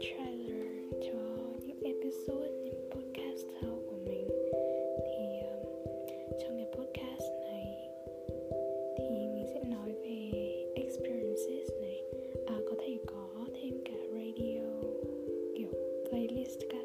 trailer cho những episode những podcast sau của mình. Thì um, trong cái podcast này thì mình sẽ nói về experiences này. À, có thể có thêm cả radio kiểu playlist các